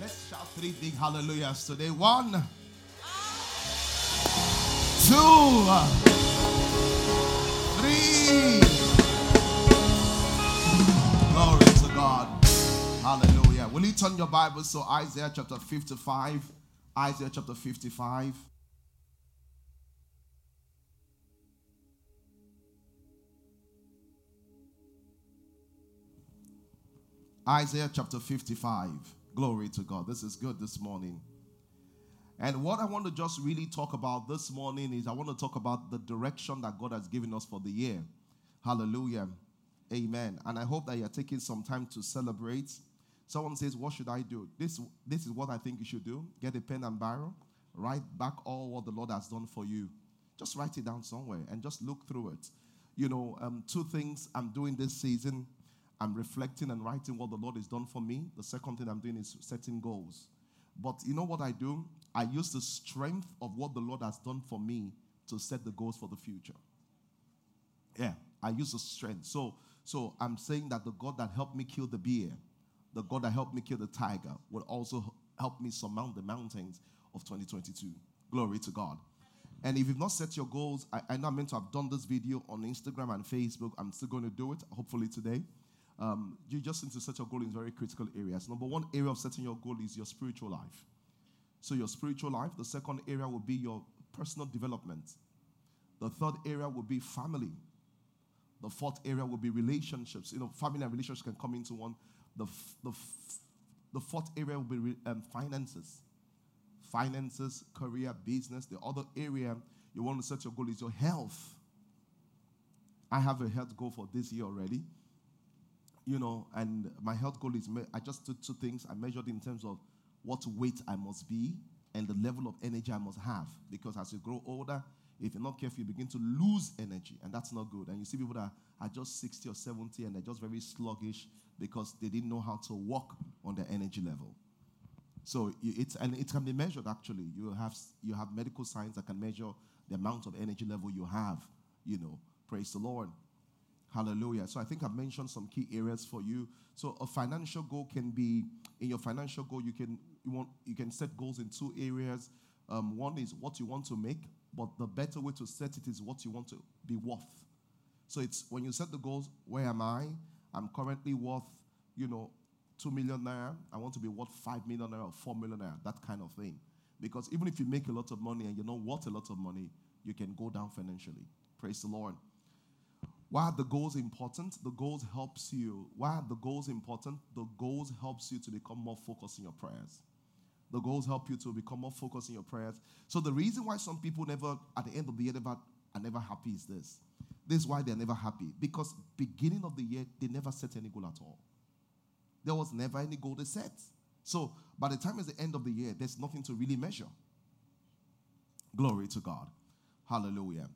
Let's shout three big hallelujahs today. One, two, three. Glory to God. Hallelujah. Will you turn your Bibles to Isaiah chapter 55? Isaiah chapter 55. Isaiah chapter 55. Glory to God. This is good this morning. And what I want to just really talk about this morning is I want to talk about the direction that God has given us for the year. Hallelujah. Amen. And I hope that you're taking some time to celebrate. Someone says, What should I do? This, this is what I think you should do. Get a pen and barrel, write back all what the Lord has done for you. Just write it down somewhere and just look through it. You know, um, two things I'm doing this season I'm reflecting and writing what the Lord has done for me. The second thing I'm doing is setting goals. But you know what I do? I use the strength of what the Lord has done for me to set the goals for the future. Yeah, I use the strength. So, so I'm saying that the God that helped me kill the bear, the God that helped me kill the tiger, will also help me surmount the mountains of 2022. Glory to God. And if you've not set your goals, I, I know I'm meant to have done this video on Instagram and Facebook. I'm still going to do it, hopefully today. Um, you just need to set your goal in very critical areas. Number one area of setting your goal is your spiritual life. So, your spiritual life. The second area will be your personal development. The third area will be family. The fourth area will be relationships. You know, family and relationships can come into one. The, f- the, f- the fourth area will be re- um, finances. Finances, career, business. The other area you want to set your goal is your health. I have a health goal for this year already you know, and my health goal is I just did two things. I measured in terms of what weight I must be and the level of energy I must have. Because as you grow older, if you're not careful, you begin to lose energy, and that's not good. And you see people that are just 60 or 70 and they're just very sluggish because they didn't know how to walk on their energy level. So it's and it can be measured actually. You have you have medical science that can measure the amount of energy level you have. You know, praise the Lord. Hallelujah. So I think I've mentioned some key areas for you. So a financial goal can be in your financial goal, you can you want you can set goals in two areas. Um, one is what you want to make, but the better way to set it is what you want to be worth. So it's when you set the goals, where am I? I'm currently worth, you know, two million naira. I want to be worth five million naira or four million naira, that kind of thing. Because even if you make a lot of money and you're not worth a lot of money, you can go down financially. Praise the Lord. Why are the goals important? The goals helps you. Why are the goals important? The goals helps you to become more focused in your prayers. The goals help you to become more focused in your prayers. So the reason why some people never, at the end of the year, never are never happy is this. This is why they're never happy. Because beginning of the year, they never set any goal at all. There was never any goal they set. So by the time it's the end of the year, there's nothing to really measure. Glory to God. Hallelujah.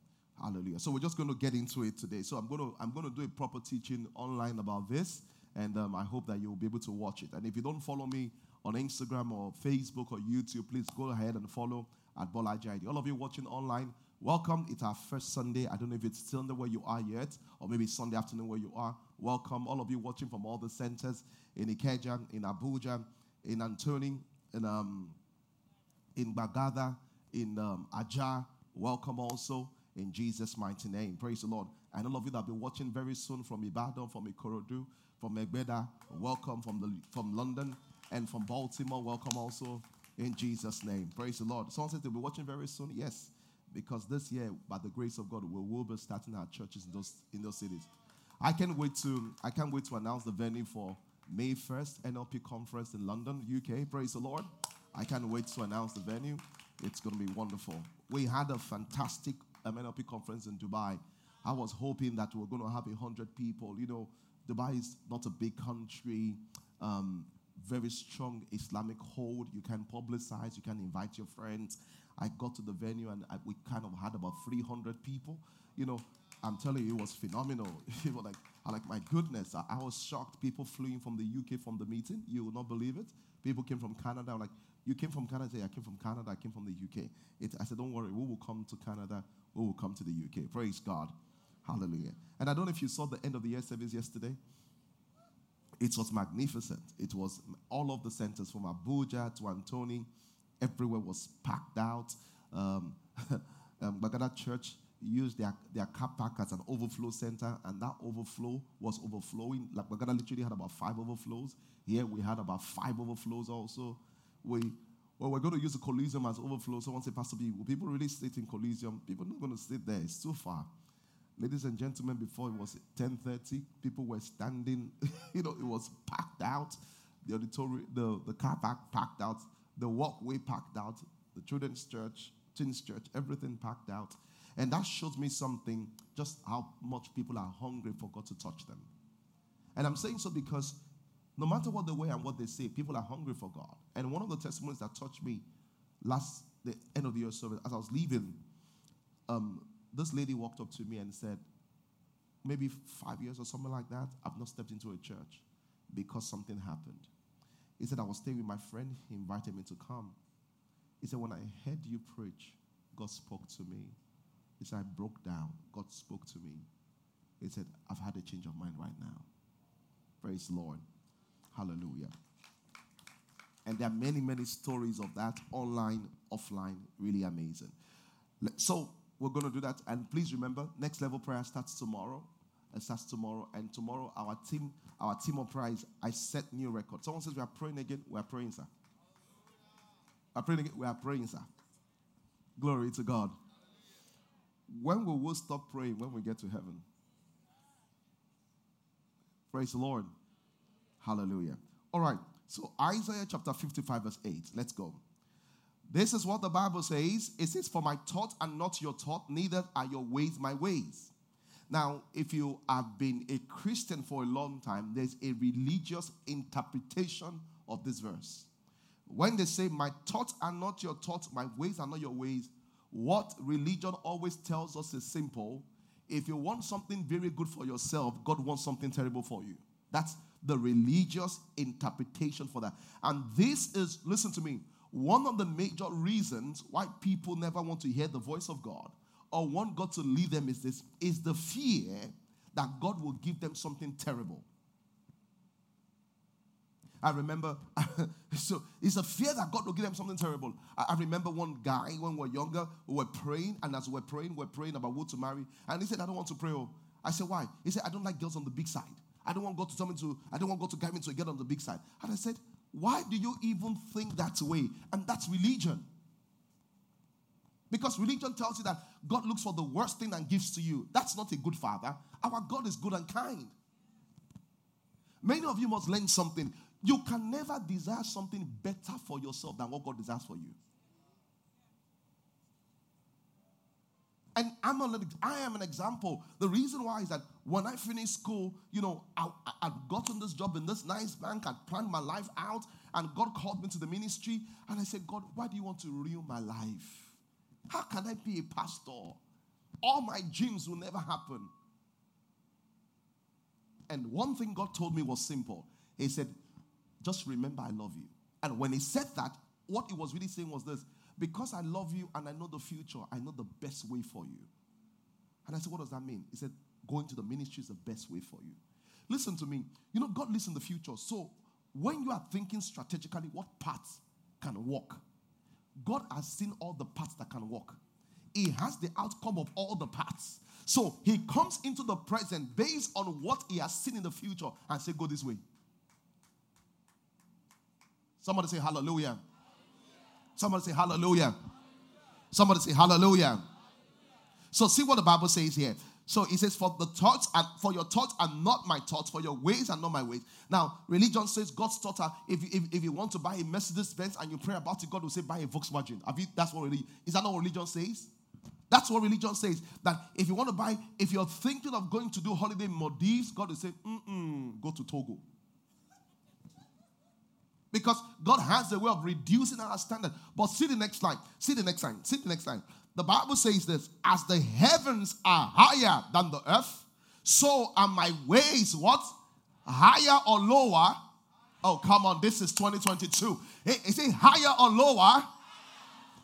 Hallelujah. So we're just going to get into it today. So I'm going to I'm going to do a proper teaching online about this, and um, I hope that you'll be able to watch it. And if you don't follow me on Instagram or Facebook or YouTube, please go ahead and follow at Bolaji. All of you watching online, welcome. It's our first Sunday. I don't know if it's still where you are yet, or maybe Sunday afternoon where you are. Welcome. All of you watching from all the centers in Ikeja, in Abuja, in Anthony, in um, in Gbagada, in um, Aja. Welcome also in Jesus' mighty name. Praise the Lord. And all of you that will be watching very soon from Ibadan, from Ikorodu, from Egbeda, welcome from, the, from London and from Baltimore. Welcome also in Jesus' name. Praise the Lord. Someone says they'll be watching very soon. Yes, because this year, by the grace of God, we will be starting our churches in those in those cities. I can't wait to I can't wait to announce the venue for May 1st NLP conference in London, UK. Praise the Lord. I can't wait to announce the venue. It's going to be wonderful. We had a fantastic MNLP conference in Dubai. I was hoping that we were going to have a hundred people. You know, Dubai is not a big country. Um, very strong Islamic hold. You can publicize. You can invite your friends. I got to the venue and I, we kind of had about 300 people. You know, I'm telling you, it was phenomenal. were like, I'm like, my goodness, I, I, was shocked. People flew in from the UK from the meeting. You will not believe it. People came from Canada. I'm like, you came from Canada? I came from Canada. I came from the UK. It, I said, don't worry, we will come to Canada who will come to the UK. Praise God. Hallelujah. And I don't know if you saw the end of the year service yesterday. it was magnificent. It was all of the centers from Abuja to Anthony, everywhere was packed out. Um, um, Gbagada Church used their, their car park as an overflow center, and that overflow was overflowing. Like Gbagada literally had about five overflows. Here we had about five overflows also. We well, we're going to use the Coliseum as overflow. Someone said, Pastor B, will people really sit in Coliseum? People are not going to sit there. It's too far. Ladies and gentlemen, before it was 10:30, people were standing. you know, it was packed out. The auditorium, the, the car park packed out. The walkway packed out. The children's church, teens church, everything packed out. And that shows me something, just how much people are hungry for God to touch them. And I'm saying so because no matter what they wear and what they say, people are hungry for God. And one of the testimonies that touched me last the end of the year service, as I was leaving, um, this lady walked up to me and said, maybe five years or something like that, I've not stepped into a church because something happened. He said, I was staying with my friend. He invited me to come. He said, When I heard you preach, God spoke to me. He said, I broke down. God spoke to me. He said, I've had a change of mind right now. Praise Lord. Hallelujah. And there are many, many stories of that online, offline, really amazing. So we're going to do that. And please remember, next level prayer starts tomorrow. It starts tomorrow. And tomorrow, our team, our team of prayer is I set new record. Someone says we are praying again. We are praying, sir. We are praying again. We are praying, sir. Glory to God. When will we stop praying? When we get to heaven? Praise the Lord. Hallelujah. All right. So Isaiah chapter 55, verse 8. Let's go. This is what the Bible says. It says, For my thought are not your thought, neither are your ways my ways. Now, if you have been a Christian for a long time, there's a religious interpretation of this verse. When they say, My thoughts are not your thoughts, my ways are not your ways, what religion always tells us is simple. If you want something very good for yourself, God wants something terrible for you. That's the religious interpretation for that. And this is, listen to me, one of the major reasons why people never want to hear the voice of God or want God to lead them is this is the fear that God will give them something terrible. I remember, so it's a fear that God will give them something terrible. I, remember one guy when we were younger, we were praying, and as we were praying, we are praying about who to marry. And he said, I don't want to pray. Oh. I said, Why? He said, I don't like girls on the big side. I don't want God to tell me to, I don't want God to guide me to get on the big side. And I said, why do you even think that way? And that's religion. Because religion tells you that God looks for the worst thing and gives to you. That's not a good father. Our God is good and kind. Many of you must learn something. You can never desire something better for yourself than what God desires for you. And I'm a, I am an example. The reason why is that when I finished school, you know, I, I, would gotten this job in this nice bank. I'd planned my life out, and God called me to the ministry. And I said, God, why do you want to ruin my life? How can I be a pastor? All my dreams will never happen. And one thing God told me was simple. He said, just remember I love you. And when he said that, what he was really saying was this because I love you and I know the future, I know the best way for you. And I said, What does that mean? He said, Going to the ministry is the best way for you. Listen to me. You know, God lives in the future. So when you are thinking strategically, what paths can work? God has seen all the paths that can work. He has the outcome of all the paths. So he comes into the present based on what he has seen in the future and say, Go this way. Somebody say hallelujah. Somebody say hallelujah. Somebody say hallelujah. So see what the Bible says here. So it says, For the thoughts and for your thoughts are not my thoughts, for your ways are not my ways. Now, religion says God's thoughts are if you, if, if you want to buy a Mercedes Benz and you pray about it, God will say, buy a Volkswagen. Have you that's what religion is that not what religion says? That's what religion says. That if you want to buy, if you're thinking of going to do holiday in Maldives, God will say, mm go to Togo. Because God has a way of reducing our standard. But see the next line. See the next line. See the next line. The Bible says this as the heavens are higher than the earth, so are my ways what? Higher or lower? Oh, come on, this is 2022. Is it higher or lower?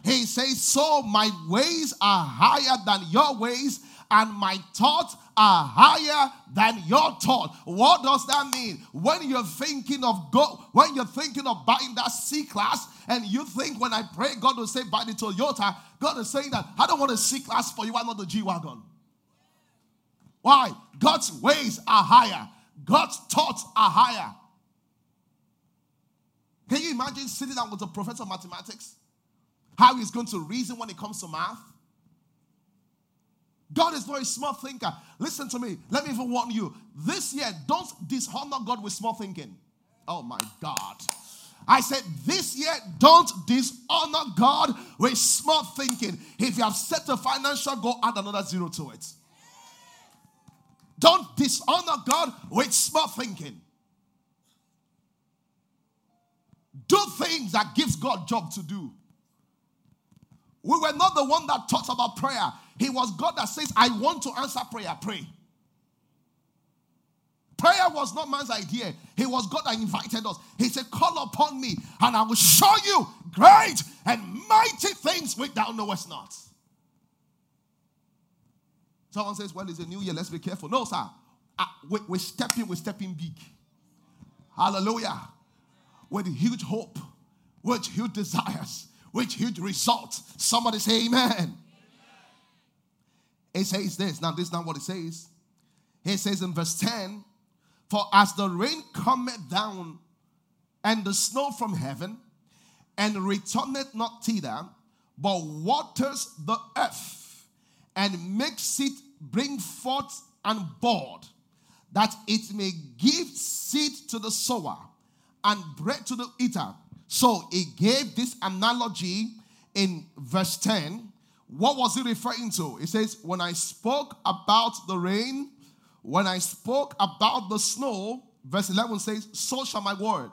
He says, So my ways are higher than your ways, and my thoughts are higher than your thought. What does that mean? When you're thinking of go, when you're thinking of buying that C class, and you think when I pray, God will say buy the Toyota, God is saying that I don't want a C class for you, why not the G Wagon? Why? God's ways are higher, God's thoughts are higher. Can you imagine sitting down with a professor of mathematics? How he's going to reason when it comes to math? God is not a smart thinker. Listen to me. Let me even warn you. This year, don't dishonor God with small thinking. Oh my God. I said, this year, don't dishonor God with smart thinking. If you have set a financial goal, add another zero to it. Don't dishonor God with smart thinking. Do things that gives God job to do. We were not the one that talks about prayer. He was God that says, I want to answer prayer. Pray. Prayer was not man's idea. He was God that invited us. He said, Call upon me, and I will show you great and mighty things which thou knowest not. Someone says, Well, it's a new year. Let's be careful. No, sir. Uh, we, we're stepping, we're stepping big. Hallelujah. With huge hope, with huge desires, with huge results. Somebody say, Amen. It says this. Now, this is not what it says. It says in verse 10 For as the rain cometh down and the snow from heaven, and returneth not thither, but waters the earth, and makes it bring forth and bud, that it may give seed to the sower and bread to the eater. So he gave this analogy in verse 10 what was he referring to? It says, When I spoke about the rain, when I spoke about the snow, verse 11 says, So shall my word.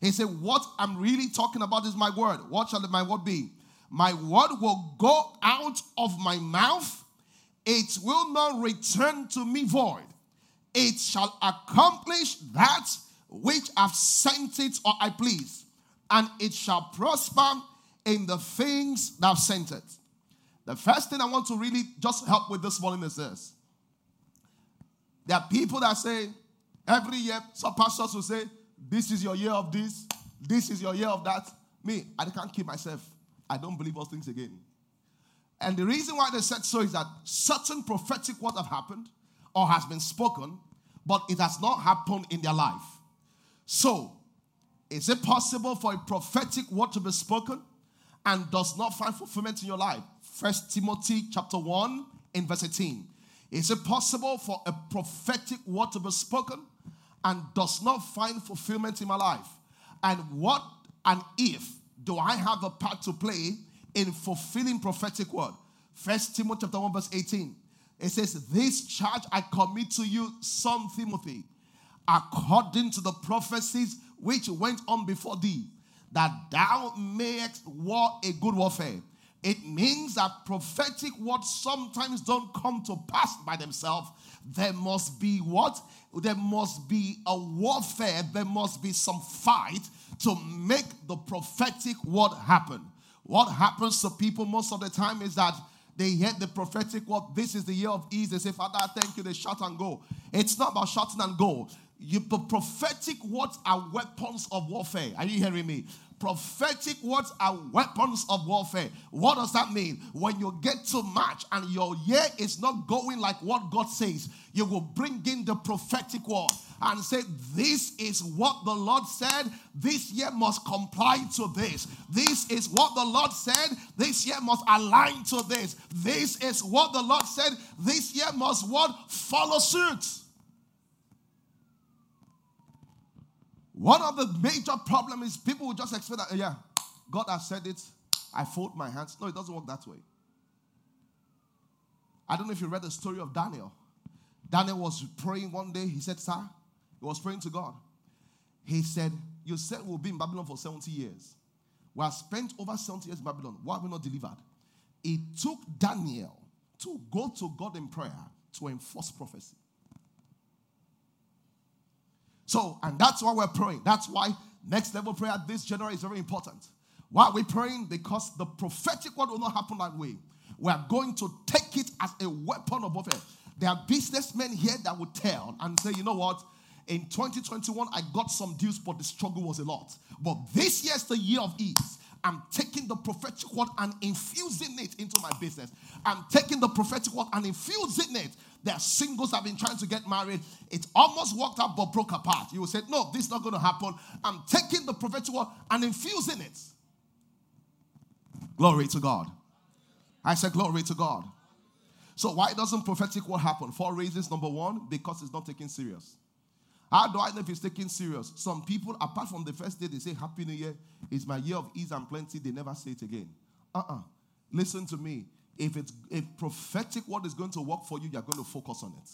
He said, What I'm really talking about is my word. What shall my word be? My word will go out of my mouth, it will not return to me void. It shall accomplish that which I've sent it or I please, and it shall prosper in the things that I've sent it. The first thing I want to really just help with this morning is this. There are people that say, every year, some pastors will say, This is your year of this, this is your year of that. Me, I can't keep myself. I don't believe those things again. And the reason why they said so is that certain prophetic words have happened or has been spoken, but it has not happened in their life. So, is it possible for a prophetic word to be spoken and does not find fulfillment in your life? First Timothy chapter 1 in verse 18. Is it possible for a prophetic word to be spoken and does not find fulfillment in my life? And what and if do I have a part to play in fulfilling prophetic word? First Timothy chapter 1, verse 18. It says, This charge I commit to you, son Timothy, according to the prophecies which went on before thee, that thou mayest war a good warfare it means that prophetic words sometimes don't come to pass by themselves. There must be what? There must be a warfare. There must be some fight to make the prophetic word happen. What happens to people most of the time is that they hear the prophetic word. This is the year of ease. They say, Father, thank you. They shout and go. It's not about shouting and go. You, prophetic words are weapons of warfare. Are you hearing me? prophetic words are weapons of warfare. What does that mean? When you get to March and your year is not going like what God says, you will bring in the prophetic word and say, This is what the Lord said. This year must comply to this. This is what the Lord said. This year must align to this. This is what the Lord said. This year must what? Follow suit. One of the major problems is people will just expect that, yeah, God has said it, I fold my hands. No, it doesn't work that way. I don't know if you read the story of Daniel. Daniel was praying one day. He said, Sir, he was praying to God. He said, You said we'll be in Babylon for 70 years. We have spent over 70 years in Babylon. Why have we not delivered? It took Daniel to go to God in prayer to enforce prophecy. So, and that's why we're praying. That's why next level prayer this January is very important. Why are we praying? Because the prophetic word will not happen that way. We are going to take it as a weapon of warfare. There are businessmen here that will tell and say, you know what? In 2021, I got some deals, but the struggle was a lot. But this year's the year of ease. I'm taking the prophetic word and infusing it into my business. I'm taking the prophetic word and infusing it. There are singles that have been trying to get married. It almost worked out but broke apart. You will say, No, this is not going to happen. I'm taking the prophetic word and infusing it. Glory to God. I said, Glory to God. So, why doesn't prophetic word happen? Four reasons. Number one, because it's not taken serious. How do I know if it's taken serious? Some people, apart from the first day, they say, Happy New Year. It's my year of ease and plenty. They never say it again. Uh uh Listen to me. If it's if prophetic word is going to work for you, you're going to focus on it.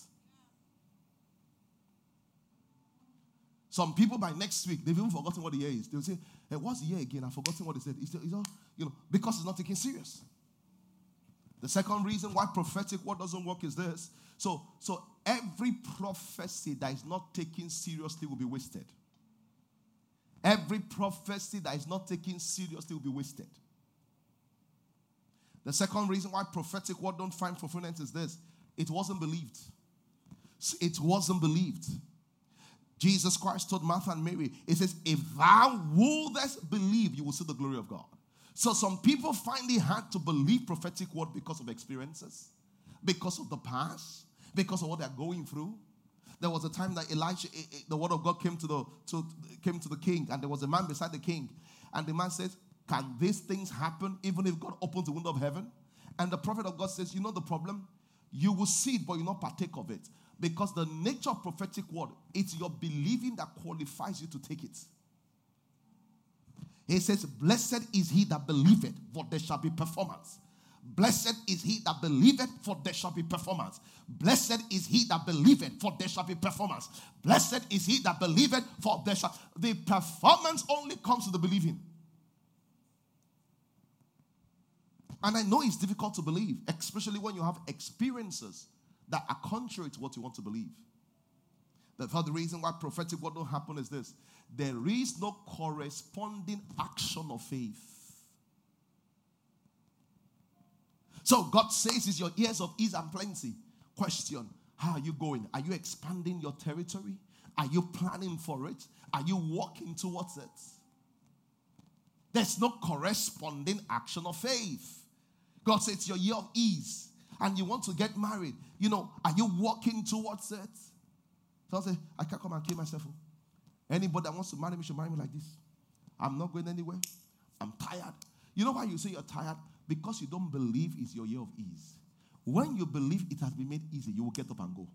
Some people by next week, they've even forgotten what the year is. They'll say, hey, What's the year again? I've forgotten what they said. It's, it's all, you know, because it's not taken serious. The second reason why prophetic word doesn't work is this. So, so every prophecy that is not taken seriously will be wasted. Every prophecy that is not taken seriously will be wasted. The second reason why prophetic word don't find fulfillment is this it wasn't believed. It wasn't believed. Jesus Christ told Martha and Mary, He says, If thou wouldest believe, you will see the glory of God. So some people find it hard to believe prophetic word because of experiences, because of the past, because of what they're going through. There was a time that Elijah, eh, eh, the word of God came to the to, came to the king, and there was a man beside the king, and the man says, "Can these things happen even if God opens the window of heaven?" And the prophet of God says, "You know the problem? You will see it, but you not partake of it, because the nature of prophetic word it's your believing that qualifies you to take it." He says, Blessed is he that believeth, for there shall be performance. Blessed is he that believeth, for there shall be performance. Blessed is he that believeth, for there shall be performance. Blessed is he that believeth, for there shall the performance only comes to the believing. And I know it's difficult to believe, especially when you have experiences that are contrary to what you want to believe. The third reason why prophetic word don't happen is this there is no corresponding action of faith. So God says, Is your years of ease and plenty? Question How are you going? Are you expanding your territory? Are you planning for it? Are you walking towards it? There's no corresponding action of faith. God says it's your year of ease and you want to get married. You know, are you walking towards it? I say, I can't come and kill myself. Oh. Anybody that wants to marry me should marry me like this. I'm not going anywhere. I'm tired. You know why you say you're tired? Because you don't believe it's your year of ease. When you believe it has been made easy, you will get up and go.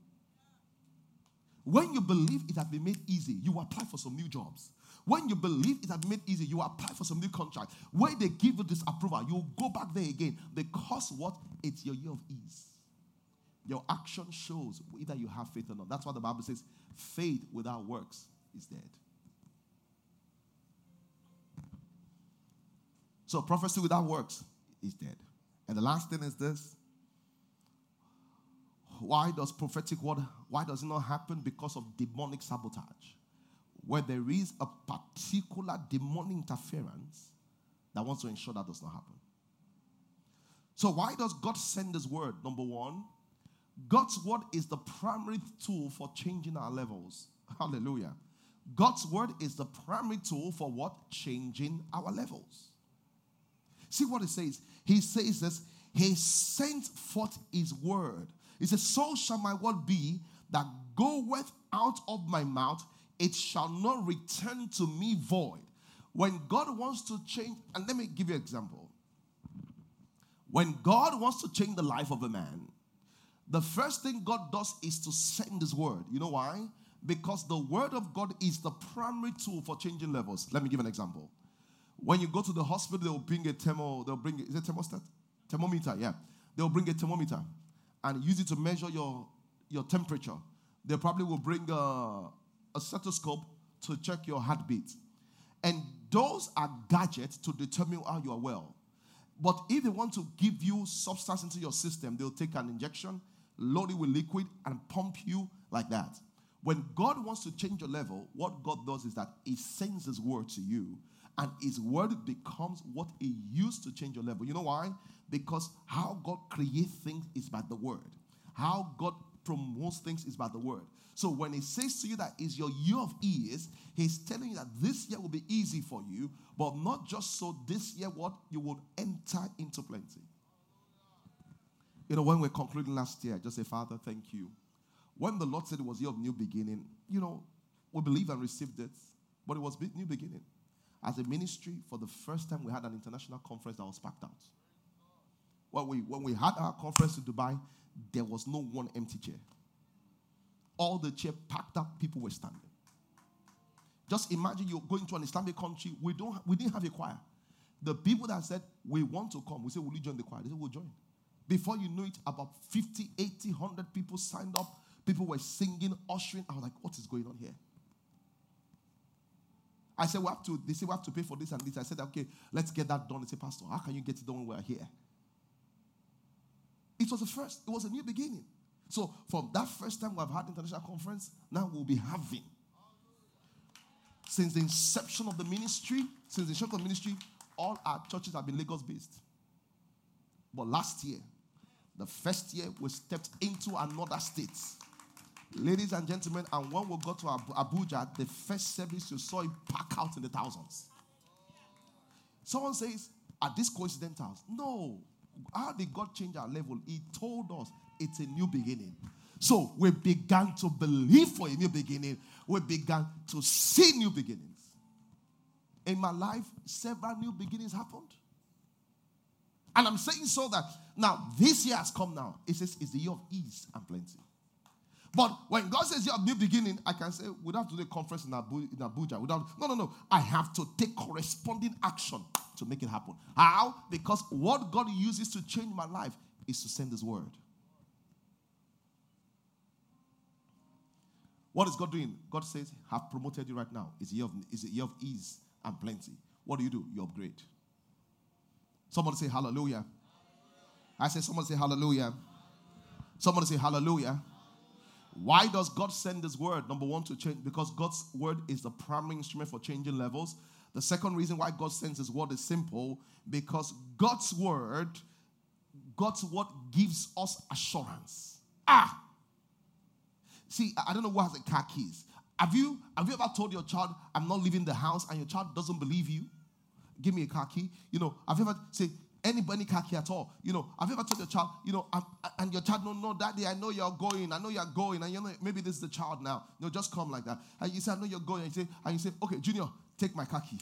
When you believe it has been made easy, you apply for some new jobs. When you believe it has been made easy, you apply for some new contract. When they give you this approval, you go back there again because what? It's your year of ease. Your action shows whether you have faith or not. That's what the Bible says faith without works is dead. So prophecy without works is dead. And the last thing is this. Why does prophetic word, why does it not happen? Because of demonic sabotage. Where there is a particular demonic interference that wants to ensure that does not happen. So why does God send this word? Number one, God's word is the primary tool for changing our levels. Hallelujah. God's word is the primary tool for what? Changing our levels. See what it says. He says this He sent forth his word. He says, So shall my word be that goeth out of my mouth, it shall not return to me void. When God wants to change, and let me give you an example. When God wants to change the life of a man, the first thing God does is to send his word. You know why? Because the word of God is the primary tool for changing levels. Let me give an example. When you go to the hospital, they'll bring a thermo, they'll bring is it thermostat? Thermometer, yeah. They'll bring a thermometer and use it to measure your, your temperature. They probably will bring a, a stethoscope to check your heartbeat. And those are gadgets to determine how you are well. But if they want to give you substance into your system, they'll take an injection, load it with liquid, and pump you like that. When God wants to change your level, what God does is that He sends His word to you and his word becomes what he used to change your level. You know why? Because how God creates things is by the word. How God promotes things is by the word. So when he says to you that is your year of ease, he's telling you that this year will be easy for you, but not just so this year what you will enter into plenty. You know, when we're concluding last year, I just say, Father, thank you. When the Lord said it was year of new beginning, you know, we believe and received it, but it was new beginning. As a ministry, for the first time, we had an international conference that was packed out. When we, when we had our conference in Dubai, there was no one empty chair. All the chair packed up, people were standing. Just imagine you're going to an Islamic country. We don't we didn't have a choir. The people that said we want to come, we said, Will you join the choir? They said, We'll join. Before you knew it, about 50, 80, 100 people signed up. People were singing, ushering. I was like, What is going on here? I said, we have to, they said, we have to pay for this and this. I said, okay, let's get that done. They said, Pastor, how can you get it done when we're here? It was the first, it was a new beginning. So from that first time we've had international conference, now we'll be having. Since the inception of the ministry, since the inception of the ministry, all our churches have been Lagos based. But last year, the first year, we stepped into another state. Ladies and gentlemen, and when we got to Abuja, the first service you saw it pack out in the thousands. Someone says, Are these coincidental? No. How did God change our level? He told us it's a new beginning. So we began to believe for a new beginning. We began to see new beginnings. In my life, several new beginnings happened. And I'm saying so that now this year has come now. It says it's the year of ease and plenty. But when God says you have new beginning, I can say, we have to do a conference in, Abu, in Abuja. Without, no, no, no. I have to take corresponding action to make it happen. How? Because what God uses to change my life is to send His word. What is God doing? God says, have promoted you right now. It's a year of, it's a year of ease and plenty. What do you do? You upgrade. Somebody say hallelujah. I say, someone say hallelujah. Somebody say hallelujah. Why does God send His word? Number one, to change, because God's word is the primary instrument for changing levels. The second reason why God sends His word is simple because God's word, God's word gives us assurance. Ah! See, I don't know who has a car keys. Have you have you ever told your child, I'm not leaving the house, and your child doesn't believe you? Give me a car key. You know, have you ever say, anybody khaki at all. You know, have you ever told your child, you know, and your child, no, no, daddy, I know you're going. I know you're going. And you know, maybe this is the child now. You know, just come like that. And you say, I know you're going. And you say, and you say, okay, Junior, take my khaki.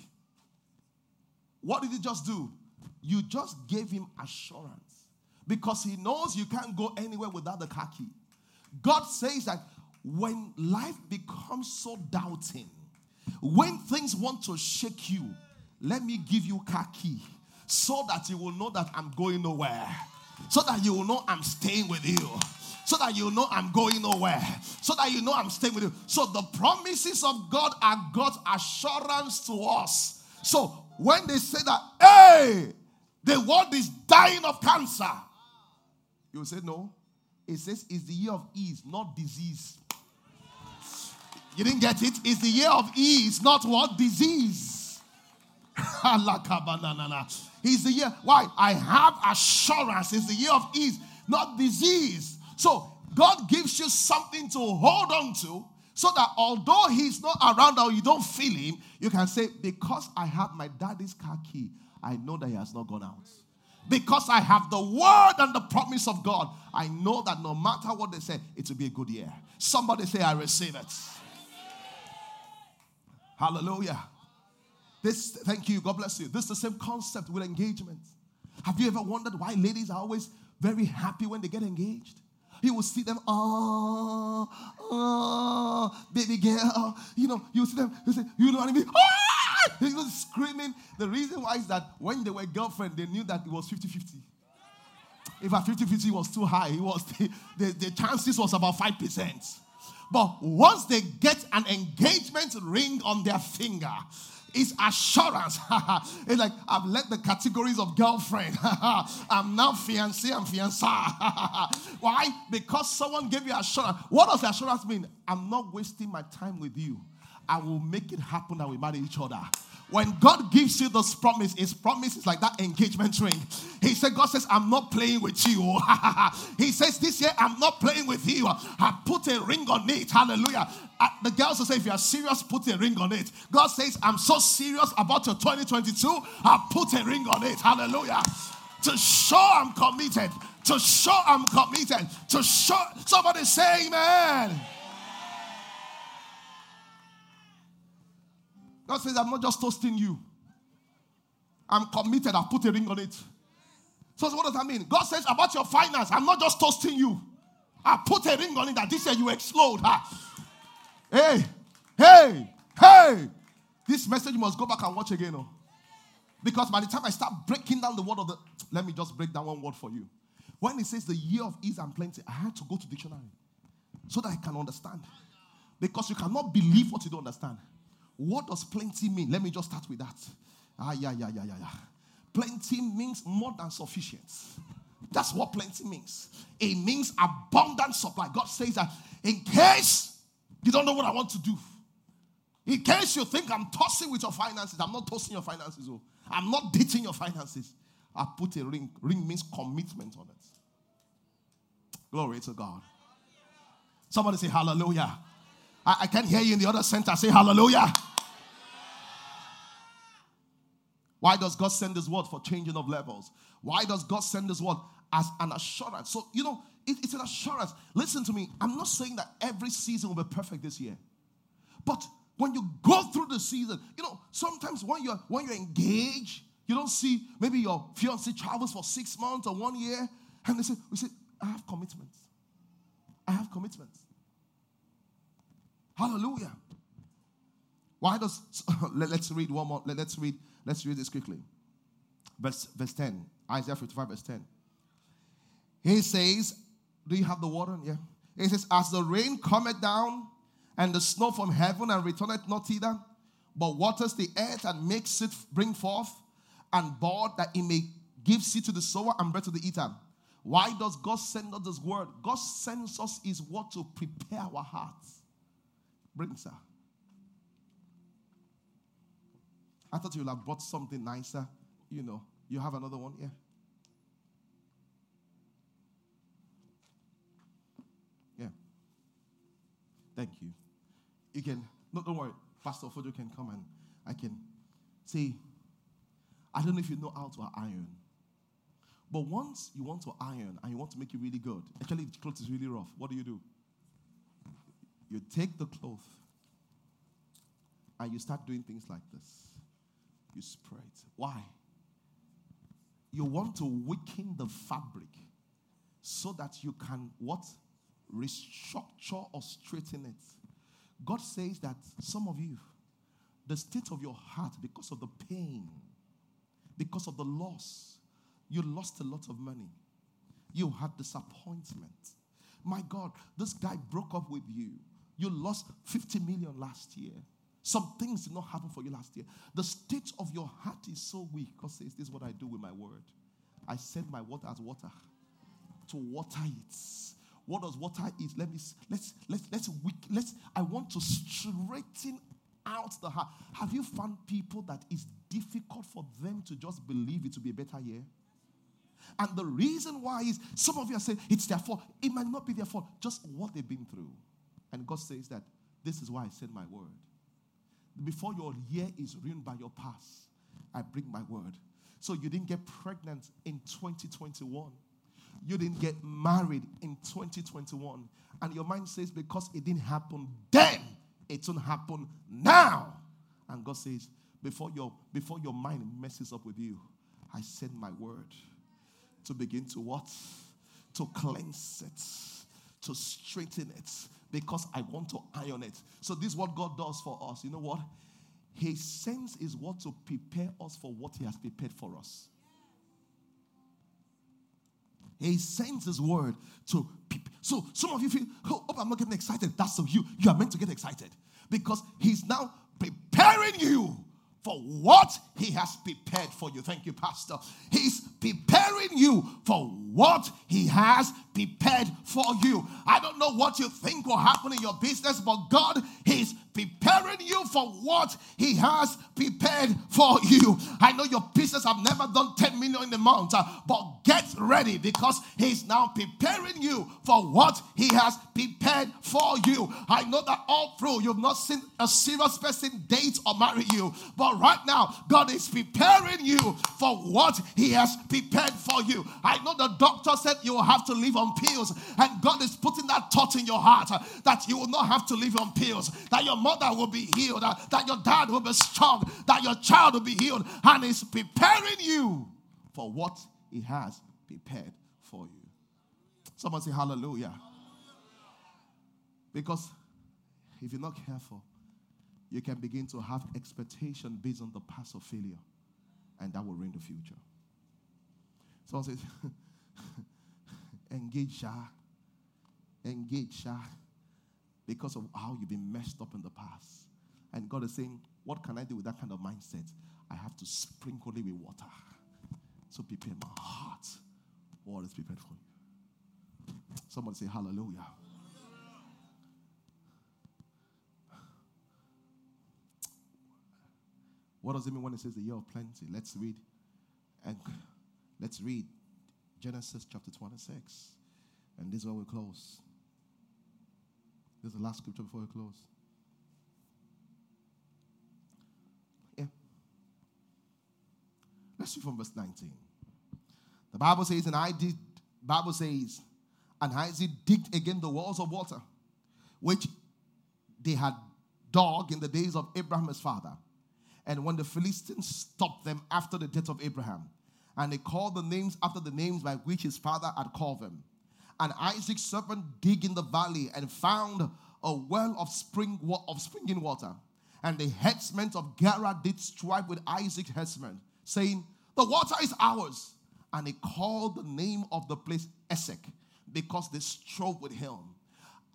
What did he just do? You just gave him assurance because he knows you can't go anywhere without the khaki. God says that when life becomes so doubting, when things want to shake you, let me give you key so that you will know that I'm going nowhere. So that you will know I'm staying with you. So that you know I'm going nowhere. So that you know I'm staying with you. So the promises of God are God's assurance to us. So when they say that, hey, the world is dying of cancer, you will say, no. It says it's the year of ease, not disease. You didn't get it? It's the year of ease, not what? Disease. He's the year. Why? I have assurance. It's the year of ease, not disease. So God gives you something to hold on to so that although he's not around or you don't feel him, you can say, Because I have my daddy's car key, I know that he has not gone out. Because I have the word and the promise of God, I know that no matter what they say, it will be a good year. Somebody say, I receive it. Hallelujah. This, thank you, God bless you. This is the same concept with engagement. Have you ever wondered why ladies are always very happy when they get engaged? You will see them, oh, oh, baby girl. You know, you see them, you say, you know what I mean? Ah! They go screaming. The reason why is that when they were girlfriend, they knew that it was 50 50. If a 50 50 was too high, it was the, the, the chances was about 5%. But once they get an engagement ring on their finger, is assurance. it's like I've let the categories of girlfriend. I'm now fiancé and fiancé. Why? Because someone gave you assurance. What does assurance mean? I'm not wasting my time with you. I will make it happen that we marry each other. When God gives you this promise, his promise is like that engagement ring. He said, God says, I'm not playing with you. he says, This year I'm not playing with you. I put a ring on it. Hallelujah. Uh, the girls will say, if you are serious, put a ring on it. God says, I'm so serious about your 2022, I put a ring on it. Hallelujah. To show I'm committed. To show I'm committed. To show somebody say amen. God says, I'm not just toasting you. I'm committed. I've put a ring on it. So, what does that mean? God says about your finance, I'm not just toasting you. I put a ring on it that this year you explode. Hey, hey, hey. This message must go back and watch again. Oh. Because by the time I start breaking down the word of the, let me just break down one word for you. When it says the year of ease and plenty, I had to go to dictionary so that I can understand. Because you cannot believe what you don't understand. What does plenty mean? Let me just start with that. Ah, yeah, yeah, yeah, yeah, yeah. Plenty means more than sufficient. That's what plenty means. It means abundant supply. God says that in case you don't know what I want to do. In case you think I'm tossing with your finances, I'm not tossing your finances. Oh. I'm not dating your finances. I put a ring. Ring means commitment on it. Glory to God. Somebody say hallelujah. I, I can't hear you in the other center. Say hallelujah. Why does God send this word for changing of levels? Why does God send this word as an assurance? So, you know, it, it's an assurance. Listen to me. I'm not saying that every season will be perfect this year. But when you go through the season, you know, sometimes when you're when you're engaged, you don't see maybe your fiance travels for six months or one year, and they say, we say, I have commitments. I have commitments. Hallelujah. Why does let, us read one more? Let, us read, let's read this quickly. Verse, verse 10. Isaiah 55, verse 10. He says, do you have the water? Yeah. He says, As the rain cometh down and the snow from heaven and returneth not thither, but waters the earth and makes it bring forth and bud that it may give seed to the sower and bread to the eater. Why does God send us this word? God sends us His word to prepare our hearts. Bring, sir. I thought you would have brought something nicer. You know, you have another one? Here. Yeah. Thank you. You can, no, don't worry. Pastor Fojo can come and I can say, I don't know if you know how to iron. But once you want to iron and you want to make it really good, actually the cloth is really rough, what do you do? You take the cloth and you start doing things like this. You it. Why? You want to weaken the fabric so that you can what? restructure or straighten it. God says that some of you, the state of your heart, because of the pain, because of the loss, you lost a lot of money. You had disappointment. My God, this guy broke up with you. You lost 50 million last year. Some things did not happen for you last year. The state of your heart is so weak. God says, This is what I do with my word. I send my water as water to water it what does water is? Let me let's let's let's let's I want to straighten out the heart. Have you found people that it's difficult for them to just believe it to be a better year? And the reason why is some of you are saying it's their fault. It might not be their fault, just what they've been through. And God says that this is why I send my word. Before your year is ruined by your past, I bring my word. So you didn't get pregnant in 2021 you didn't get married in 2021. And your mind says, because it didn't happen then, it won't happen now. And God says, before your, before your mind messes up with you, I send my word to begin to what? To cleanse it, to straighten it, because I want to iron it. So this is what God does for us. You know what? He sends his word to prepare us for what he has prepared for us. He sends his word to people. So some of you feel, oh, I'm not getting excited. That's so you. You are meant to get excited because he's now preparing you for what he has prepared for you. Thank you, Pastor. He's preparing you for what he has prepared for you. I don't know what you think will happen in your business, but God is preparing you for what He has prepared for you. I know your business have never done 10 million in a month, uh, but get ready because He's now preparing you for what He has prepared for you. I know that all through you've not seen a serious person date or marry you, but right now, God is preparing you for what He has prepared for you. I know the doctor said you will have to live on pills, and God is putting that thought in your heart uh, that you will not have to live on pills, that your mother will be healed, uh, that your dad will be strong, that your child will be healed, and is preparing you for what he has prepared for you. Someone say hallelujah. Because if you're not careful, you can begin to have expectation based on the past of failure, and that will ruin the future. Someone says, engage, Shah. Engage, Shah because of how you've been messed up in the past. And God is saying, What can I do with that kind of mindset? I have to sprinkle it with water. So prepare my heart. All is prepared for you. Someone say hallelujah. What does it mean when it says the year of plenty? Let's read and let's read Genesis chapter 26. And this is where we close. This is the last scripture before we close. Yeah. Let's read from verse 19. The Bible says, and I did, Bible says, and Isaac digged again the walls of water, which they had dug in the days of Abraham his father. And when the Philistines stopped them after the death of Abraham, and they called the names after the names by which his father had called them. And Isaac's servant dig in the valley and found a well of spring of springing water. And the headsmen of Gerar did strive with Isaac's headsmen, saying, The water is ours. And he called the name of the place Esek, because they strove with him.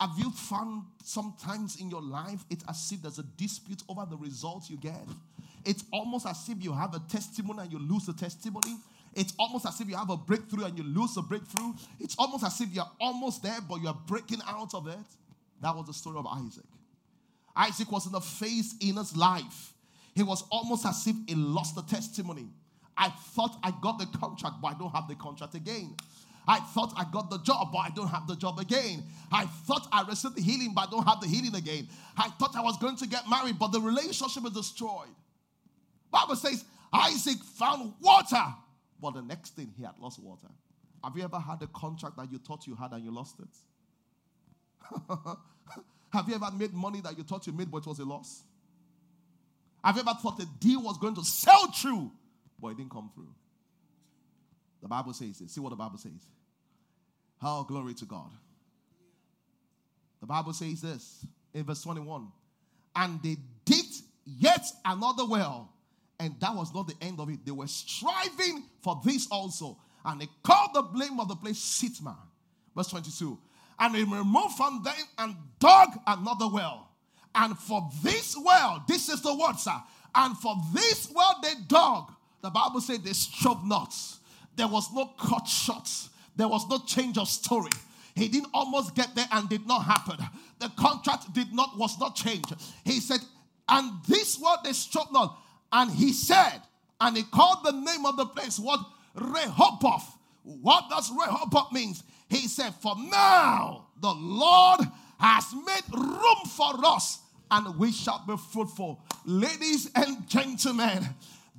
Have you found sometimes in your life it's as if there's a dispute over the results you get? It's almost as if you have a testimony and you lose the testimony. It's almost as if you have a breakthrough and you lose a breakthrough. It's almost as if you're almost there, but you're breaking out of it. That was the story of Isaac. Isaac was in a phase in his life. He was almost as if he lost the testimony. I thought I got the contract, but I don't have the contract again. I thought I got the job, but I don't have the job again. I thought I received the healing, but I don't have the healing again. I thought I was going to get married, but the relationship is destroyed. Bible says Isaac found water, but the next thing he had lost water. Have you ever had a contract that you thought you had and you lost it? Have you ever made money that you thought you made, but it was a loss? Have you ever thought a deal was going to sell through, but it didn't come through? The Bible says it. See what the Bible says. Oh, glory to God. The Bible says this in verse 21 and they digged yet another well and that was not the end of it. They were striving for this also. And they called the blame of the place Sitnah. Verse 22. And they removed from them and dug another well. And for this well, this is the word, sir. And for this well they dug. The Bible said they struck not. There was no cut short. There was no change of story. He didn't almost get there and did not happen. The contract did not was not changed. He said, and this word they struck not. And he said, and he called the name of the place what? Rehoboth. What does Rehoboth means? He said, For now the Lord has made room for us and we shall be fruitful. Ladies and gentlemen,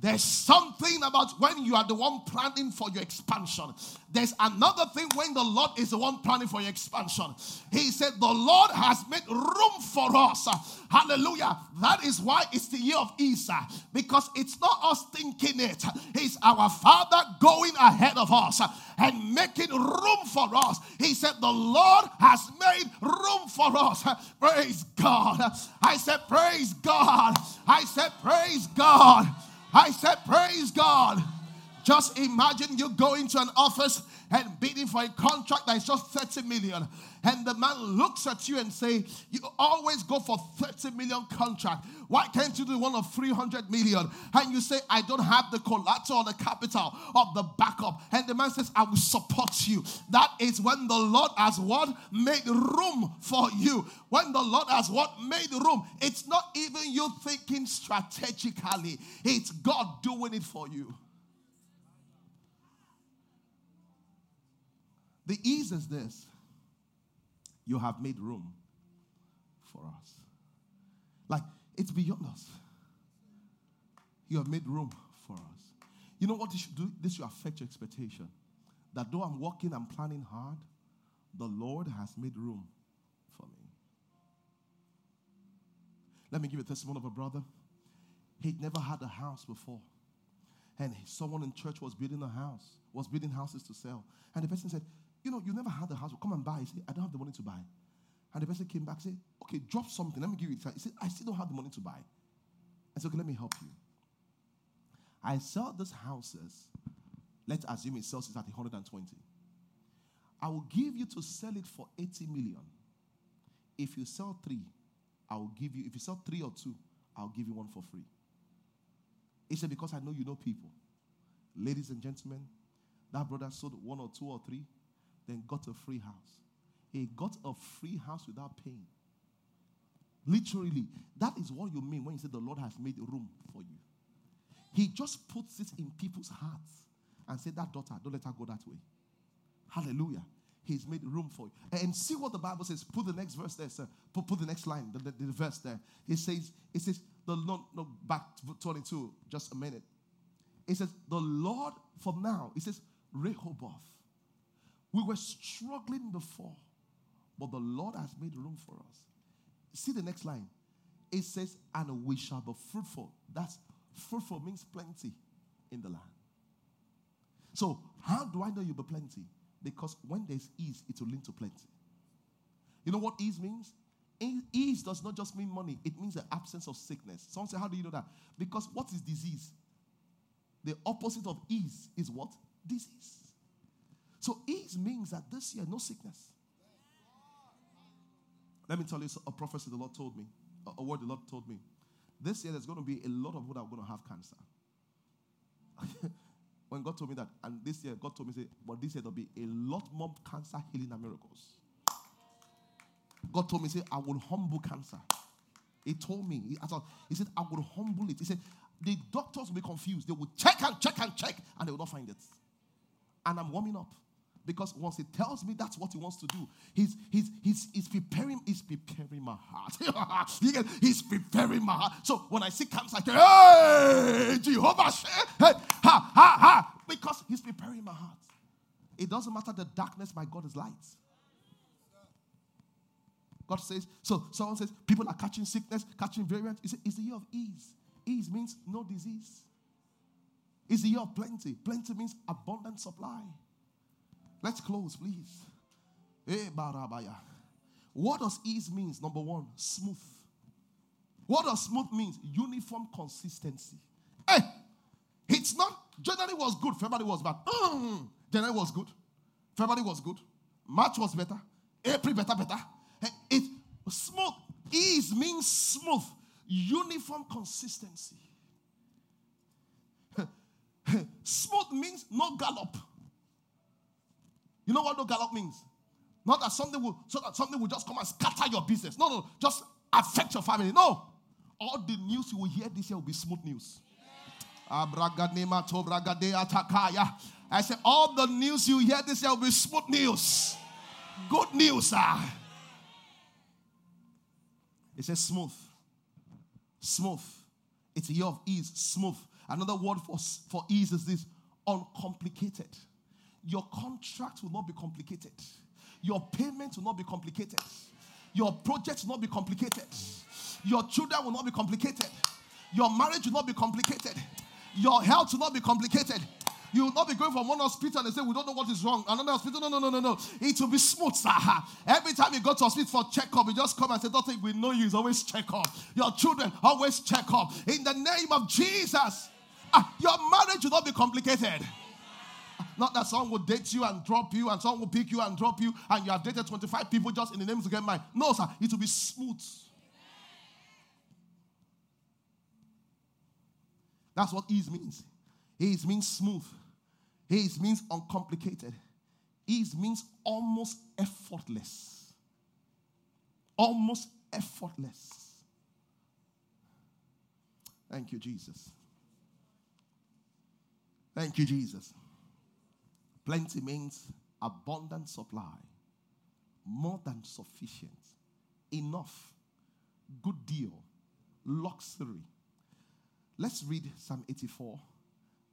there's something about when you are the one planning for your expansion. There's another thing when the Lord is the one planning for your expansion. He said, The Lord has made room for us. Hallelujah. That is why it's the year of Easter, because it's not us thinking it, it's our Father going ahead of us and making room for us. He said, The Lord has made room for us. Praise God. I said, Praise God. I said, Praise God. I said, Praise God. Just imagine you go into an office and bidding for a contract that is just 30 million. And the man looks at you and say, you always go for 30 million contract. Why can't you do one of 300 million? And you say, I don't have the collateral, or the capital of the backup. And the man says, I will support you. That is when the Lord has what? Made room for you. When the Lord has what? Made room. It's not even you thinking strategically. It's God doing it for you. The ease is this you have made room for us. Like, it's beyond us. You have made room for us. You know what this should do? This should affect your expectation. That though I'm working and planning hard, the Lord has made room for me. Let me give you a testimony of a brother. He'd never had a house before. And someone in church was building a house, was building houses to sell. And the person said, you know, you never had a house. Come and buy. He said, I don't have the money to buy. And the person came back and said, Okay, drop something. Let me give you. He said, I still don't have the money to buy. I said, Okay, let me help you. I sell these houses. Let's assume it sells it at 120. I will give you to sell it for 80 million. If you sell three, I will give you, if you sell three or two, I'll give you one for free. He said, Because I know you know people. Ladies and gentlemen, that brother sold one or two or three then got a free house. He got a free house without paying. Literally, that is what you mean when you say the Lord has made room for you. He just puts it in people's hearts and said, That daughter, don't let her go that way. Hallelujah. He's made room for you. And see what the Bible says. Put the next verse there, sir. Put, put the next line, the, the, the verse there. It says, it says, the Lord, no, back to 22, just a minute. It says, the Lord, for now, it says, Rehoboth we were struggling before, but the Lord has made room for us. See the next line. It says, and we shall be fruitful. That's fruitful means plenty in the land. So, how do I know you'll be plenty? Because when there's ease, it will lead to plenty. You know what ease means? Ease does not just mean money, it means the absence of sickness. Someone say, How do you know that? Because what is disease? The opposite of ease is what? Disease. So ease means that this year, no sickness. Let me tell you a prophecy the Lord told me, a word the Lord told me. This year, there's going to be a lot of people that are going to have cancer. when God told me that, and this year, God told me, say, but this year there'll be a lot more cancer healing and miracles. God told me, say, I will humble cancer. He told me, he, he said, I will humble it. He said, the doctors will be confused. They will check and check and check, and they will not find it. And I'm warming up. Because once he tells me that's what he wants to do, he's he's he's, he's preparing, he's preparing my heart. he's preparing my heart. So when I see cancer, I say, Hey, Jehovah, hey, ha, ha, ha. Because he's preparing my heart. It doesn't matter the darkness, my God is light. God says, so someone says, people are catching sickness, catching variants. It's, it's the year of ease. Ease means no disease. It's the year of plenty. Plenty means abundant supply. Let's close, please. Eh, barabaya. What does ease means? Number one, smooth. What does smooth means? Uniform consistency. Hey, it's not January was good, February was bad. Mm, January was good, February was good, March was better, April better, better. Hey, it smooth. Ease means smooth, uniform consistency. smooth means no gallop. You know what no gallop means? Not that something will so that something will just come and scatter your business. No, no, just affect your family. No. All the news you will hear this year will be smooth news. I said, all the news you hear this year will be smooth news. Good news. Ah. It says smooth. Smooth. It's a year of ease. Smooth. Another word for, for ease is this uncomplicated. Your contract will not be complicated. Your payment will not be complicated. Your project will not be complicated. Your children will not be complicated. Your marriage will not be complicated. Your health will not be complicated. You will not be going from one hospital and say, We don't know what is wrong. Another hospital, no, no, no, no, no. It will be smooth, sir. Every time you go to hospital for checkup, you just come and say, Doctor, we know you. is always check up. Your children always check up. In the name of Jesus. Ah, your marriage will not be complicated. Not that someone will date you and drop you, and someone will pick you and drop you, and you have dated 25 people just in the name to get married. No, sir, it will be smooth. That's what ease means. Ease means smooth. Ease means uncomplicated. Ease means almost effortless. Almost effortless. Thank you, Jesus. Thank you, Jesus. Plenty means abundant supply, more than sufficient, enough, good deal, luxury. Let's read Psalm 84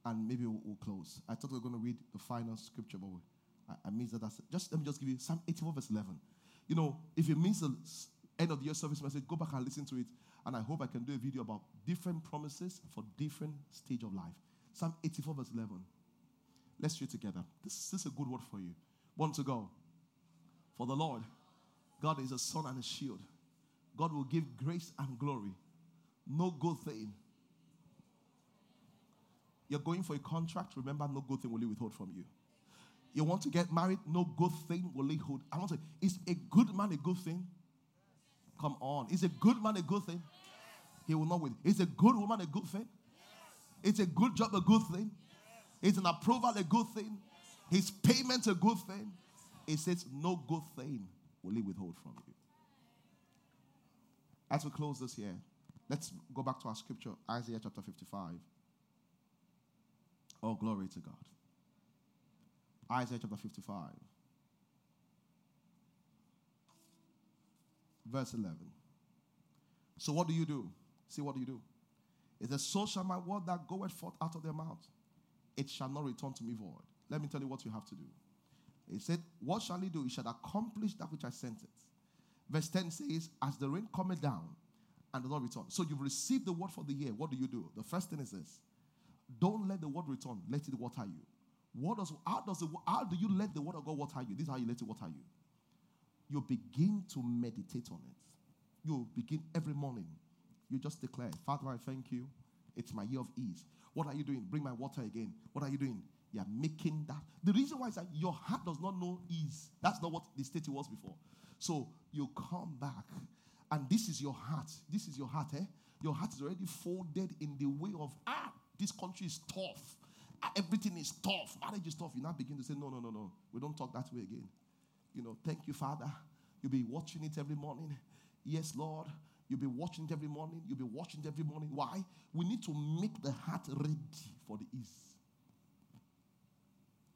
and maybe we'll, we'll close. I thought we were going to read the final scripture, but I, I missed that. Just let me just give you Psalm 84, verse 11. You know, if you miss the end of the year service message, go back and listen to it. And I hope I can do a video about different promises for different stage of life. Psalm 84, verse 11. Let's read together. This, this is a good word for you. One to go. For the Lord, God is a sun and a shield. God will give grace and glory. No good thing. You're going for a contract, remember, no good thing will he withhold from you. You want to get married, no good thing will he hold. I want to, say, is a good man a good thing? Come on. Is a good man a good thing? He will not win. Is a good woman a good thing? Is a good job a good thing? Is an approval a good thing? His payment a good thing? It says, No good thing will he withhold from you. As we close this year, let's go back to our scripture, Isaiah chapter 55. Oh, glory to God. Isaiah chapter 55, verse 11. So, what do you do? See, what do you do? It says, So shall my word that goeth forth out of their mouth, it shall not return to me void. Let me tell you what you have to do. He said, What shall he do? He shall accomplish that which I sent it. Verse 10 says, As the rain cometh down and does not return. So you've received the word for the year. What do you do? The first thing is this don't let the word return, let it water you. What does, how, does the, how do you let the word of God water you? This is how you let it water you. You begin to meditate on it. You begin every morning. You just declare, Father, I thank you. It's my year of ease. What are you doing? Bring my water again. What are you doing? You're making that. The reason why is that your heart does not know ease. That's not what the state was before. So you come back, and this is your heart. This is your heart, eh? Your heart is already folded in the way of, ah, this country is tough. Ah, everything is tough. Marriage is tough. You now begin to say, no, no, no, no. We don't talk that way again. You know, thank you, Father. You'll be watching it every morning. Yes, Lord. You'll be watching it every morning. You'll be watching it every morning. Why? We need to make the heart ready for the ease.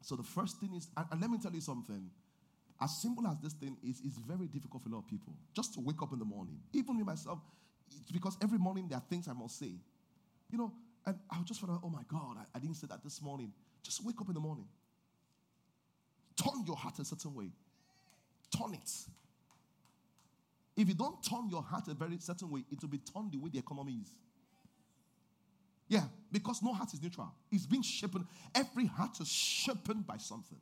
So the first thing is, and, let me tell you something. As simple as this thing is, it's very difficult for a lot of people. Just to wake up in the morning. Even me myself, because every morning there are things I must say. You know, and I just thought, oh my God, I, I didn't say that this morning. Just wake up in the morning. Turn your heart a certain way. Turn it. If you don't turn your heart a very certain way, it will be turned the way the economy is. Yeah, because no heart is neutral. It's being shaped. Every heart is shaped by something.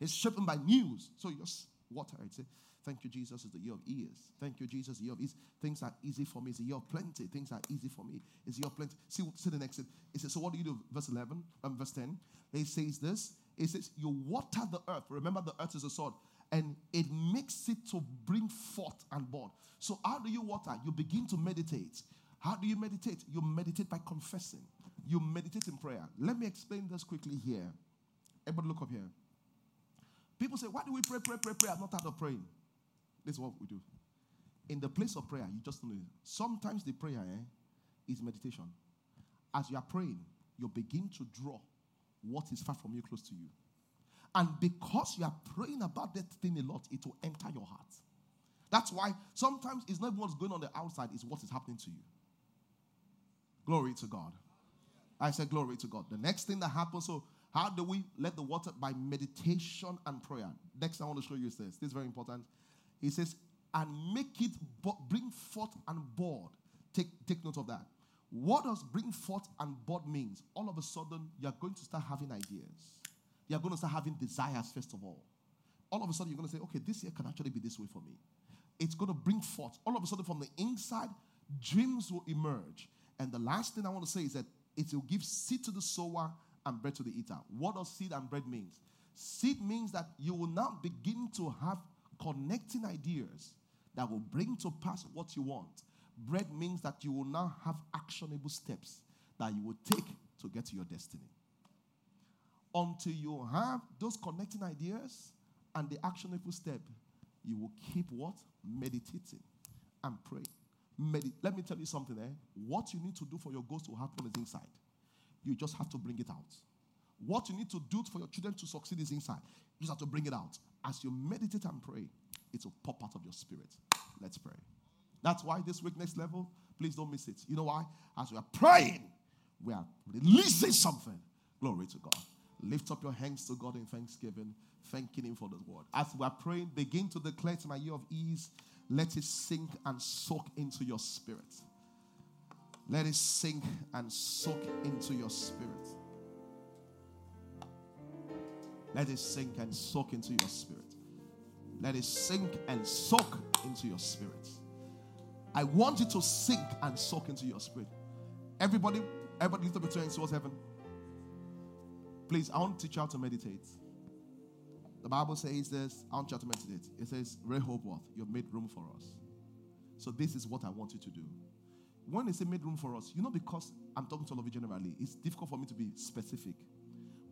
It's shaped by news. So you just water it. Say, Thank you, Jesus, is the year of ears. Thank you, Jesus, the year of ease. Things are easy for me. It's a year of plenty. Things are easy for me. It's a year of plenty. See, see the next. It says, so what do you do? Verse 11, um, verse 10. It says this. It says, you water the earth. Remember, the earth is a sword. And it makes it to bring forth and bud. So how do you water? You begin to meditate. How do you meditate? You meditate by confessing. You meditate in prayer. Let me explain this quickly here. Everybody look up here. People say, why do we pray, pray, pray, pray? I'm not tired of praying. This is what we do. In the place of prayer, you just know sometimes the prayer eh, is meditation. As you are praying, you begin to draw what is far from you close to you. And because you are praying about that thing a lot, it will enter your heart. That's why sometimes it's not what's going on the outside, it's what is happening to you. Glory to God. I said, Glory to God. The next thing that happens, so how do we let the water? By meditation and prayer. Next, I want to show you is this. This is very important. He says, and make it bring forth and board. Take, take note of that. What does bring forth and board means? All of a sudden, you're going to start having ideas. You're going to start having desires, first of all. All of a sudden, you're going to say, okay, this year can actually be this way for me. It's going to bring forth. All of a sudden, from the inside, dreams will emerge. And the last thing I want to say is that it will give seed to the sower and bread to the eater. What does seed and bread means? Seed means that you will now begin to have connecting ideas that will bring to pass what you want. Bread means that you will now have actionable steps that you will take to get to your destiny. Until you have those connecting ideas and the actionable step, you will keep what? Meditating and praying. Medi- Let me tell you something, eh? What you need to do for your goals to happen is inside. You just have to bring it out. What you need to do for your children to succeed is inside. You just have to bring it out. As you meditate and pray, it will pop out of your spirit. Let's pray. That's why this week, next level, please don't miss it. You know why? As we are praying, we are releasing something. Glory to God. Lift up your hands to God in thanksgiving, thanking Him for the word. As we are praying, begin to declare to my year of ease. Let it sink and soak into your spirit. Let it sink and soak into your spirit. Let it sink and soak into your spirit. Let it sink and soak into your spirit. I want you to sink and soak into your spirit. Everybody, everybody lift up your hands towards heaven. Please, I want to teach you how to meditate. The Bible says this, I want you to meditate. It says, Rehoboth, you've made room for us. So this is what I want you to do. When they say made room for us, you know, because I'm talking to all of you generally, it's difficult for me to be specific.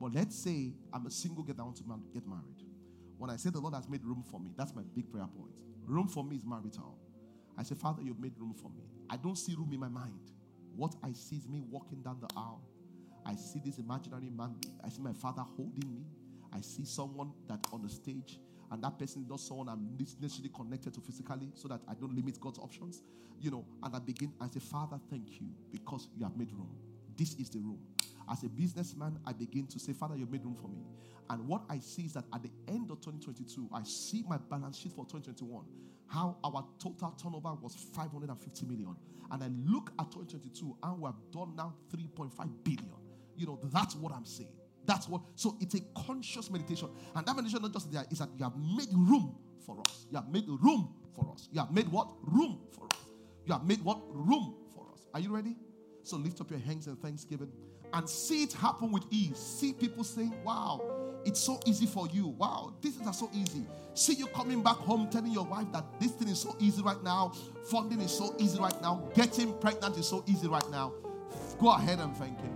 But let's say I'm a single girl that wants to get married. When I say the Lord has made room for me, that's my big prayer point. Room for me is marital. I say, Father, you've made room for me. I don't see room in my mind. What I see is me walking down the aisle. I see this imaginary man. I see my father holding me. I see someone that on the stage, and that person is not someone I'm necessarily connected to physically, so that I don't limit God's options. You know, and I begin, I say, Father, thank you because you have made room. This is the room. As a businessman, I begin to say, Father, you've made room for me. And what I see is that at the end of 2022, I see my balance sheet for 2021, how our total turnover was 550 million. And I look at 2022 and we have done now 3.5 billion. You know, that's what I'm saying. That's what, so it's a conscious meditation. And that meditation, not just there, is that you have made room for us. You have made room for us. You have made what? Room for us. You have made what? Room for us. Are you ready? So lift up your hands in thanksgiving and see it happen with ease. See people saying, Wow, it's so easy for you. Wow, this is so easy. See you coming back home telling your wife that this thing is so easy right now. Funding is so easy right now. Getting pregnant is so easy right now. Go ahead and thank Him.